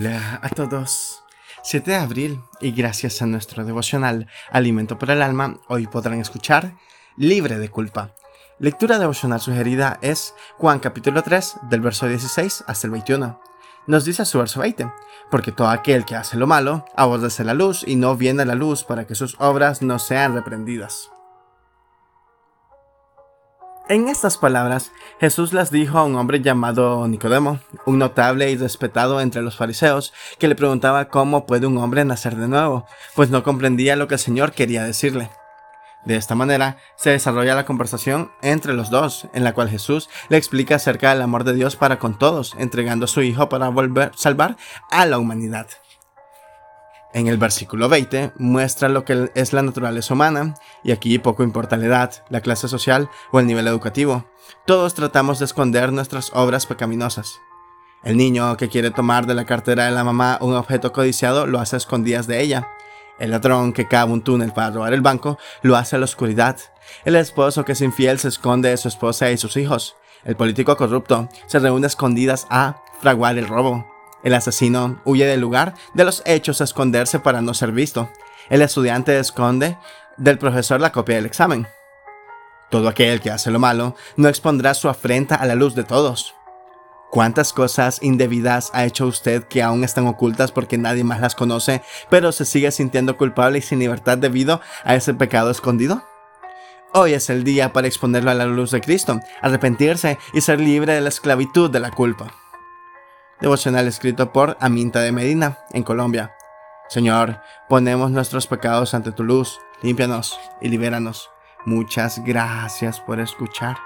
Hola a todos. 7 de abril y gracias a nuestro devocional Alimento para el Alma, hoy podrán escuchar Libre de culpa. Lectura devocional sugerida es Juan capítulo 3 del verso 16 hasta el 21. Nos dice su verso 20, porque todo aquel que hace lo malo aborrece la luz y no viene a la luz para que sus obras no sean reprendidas. En estas palabras, Jesús las dijo a un hombre llamado Nicodemo, un notable y respetado entre los fariseos, que le preguntaba cómo puede un hombre nacer de nuevo, pues no comprendía lo que el Señor quería decirle. De esta manera se desarrolla la conversación entre los dos, en la cual Jesús le explica acerca del amor de Dios para con todos, entregando a su Hijo para volver salvar a la humanidad. En el versículo 20 muestra lo que es la naturaleza humana, y aquí poco importa la edad, la clase social o el nivel educativo. Todos tratamos de esconder nuestras obras pecaminosas. El niño que quiere tomar de la cartera de la mamá un objeto codiciado lo hace a escondidas de ella. El ladrón que cava un túnel para robar el banco lo hace a la oscuridad. El esposo que es infiel se esconde de su esposa y sus hijos. El político corrupto se reúne a escondidas a fraguar el robo. El asesino huye del lugar de los hechos a esconderse para no ser visto. El estudiante esconde del profesor la copia del examen. Todo aquel que hace lo malo no expondrá su afrenta a la luz de todos. ¿Cuántas cosas indebidas ha hecho usted que aún están ocultas porque nadie más las conoce, pero se sigue sintiendo culpable y sin libertad debido a ese pecado escondido? Hoy es el día para exponerlo a la luz de Cristo, arrepentirse y ser libre de la esclavitud de la culpa devocional escrito por Aminta de Medina, en Colombia. Señor, ponemos nuestros pecados ante tu luz, límpianos y libéranos. Muchas gracias por escuchar.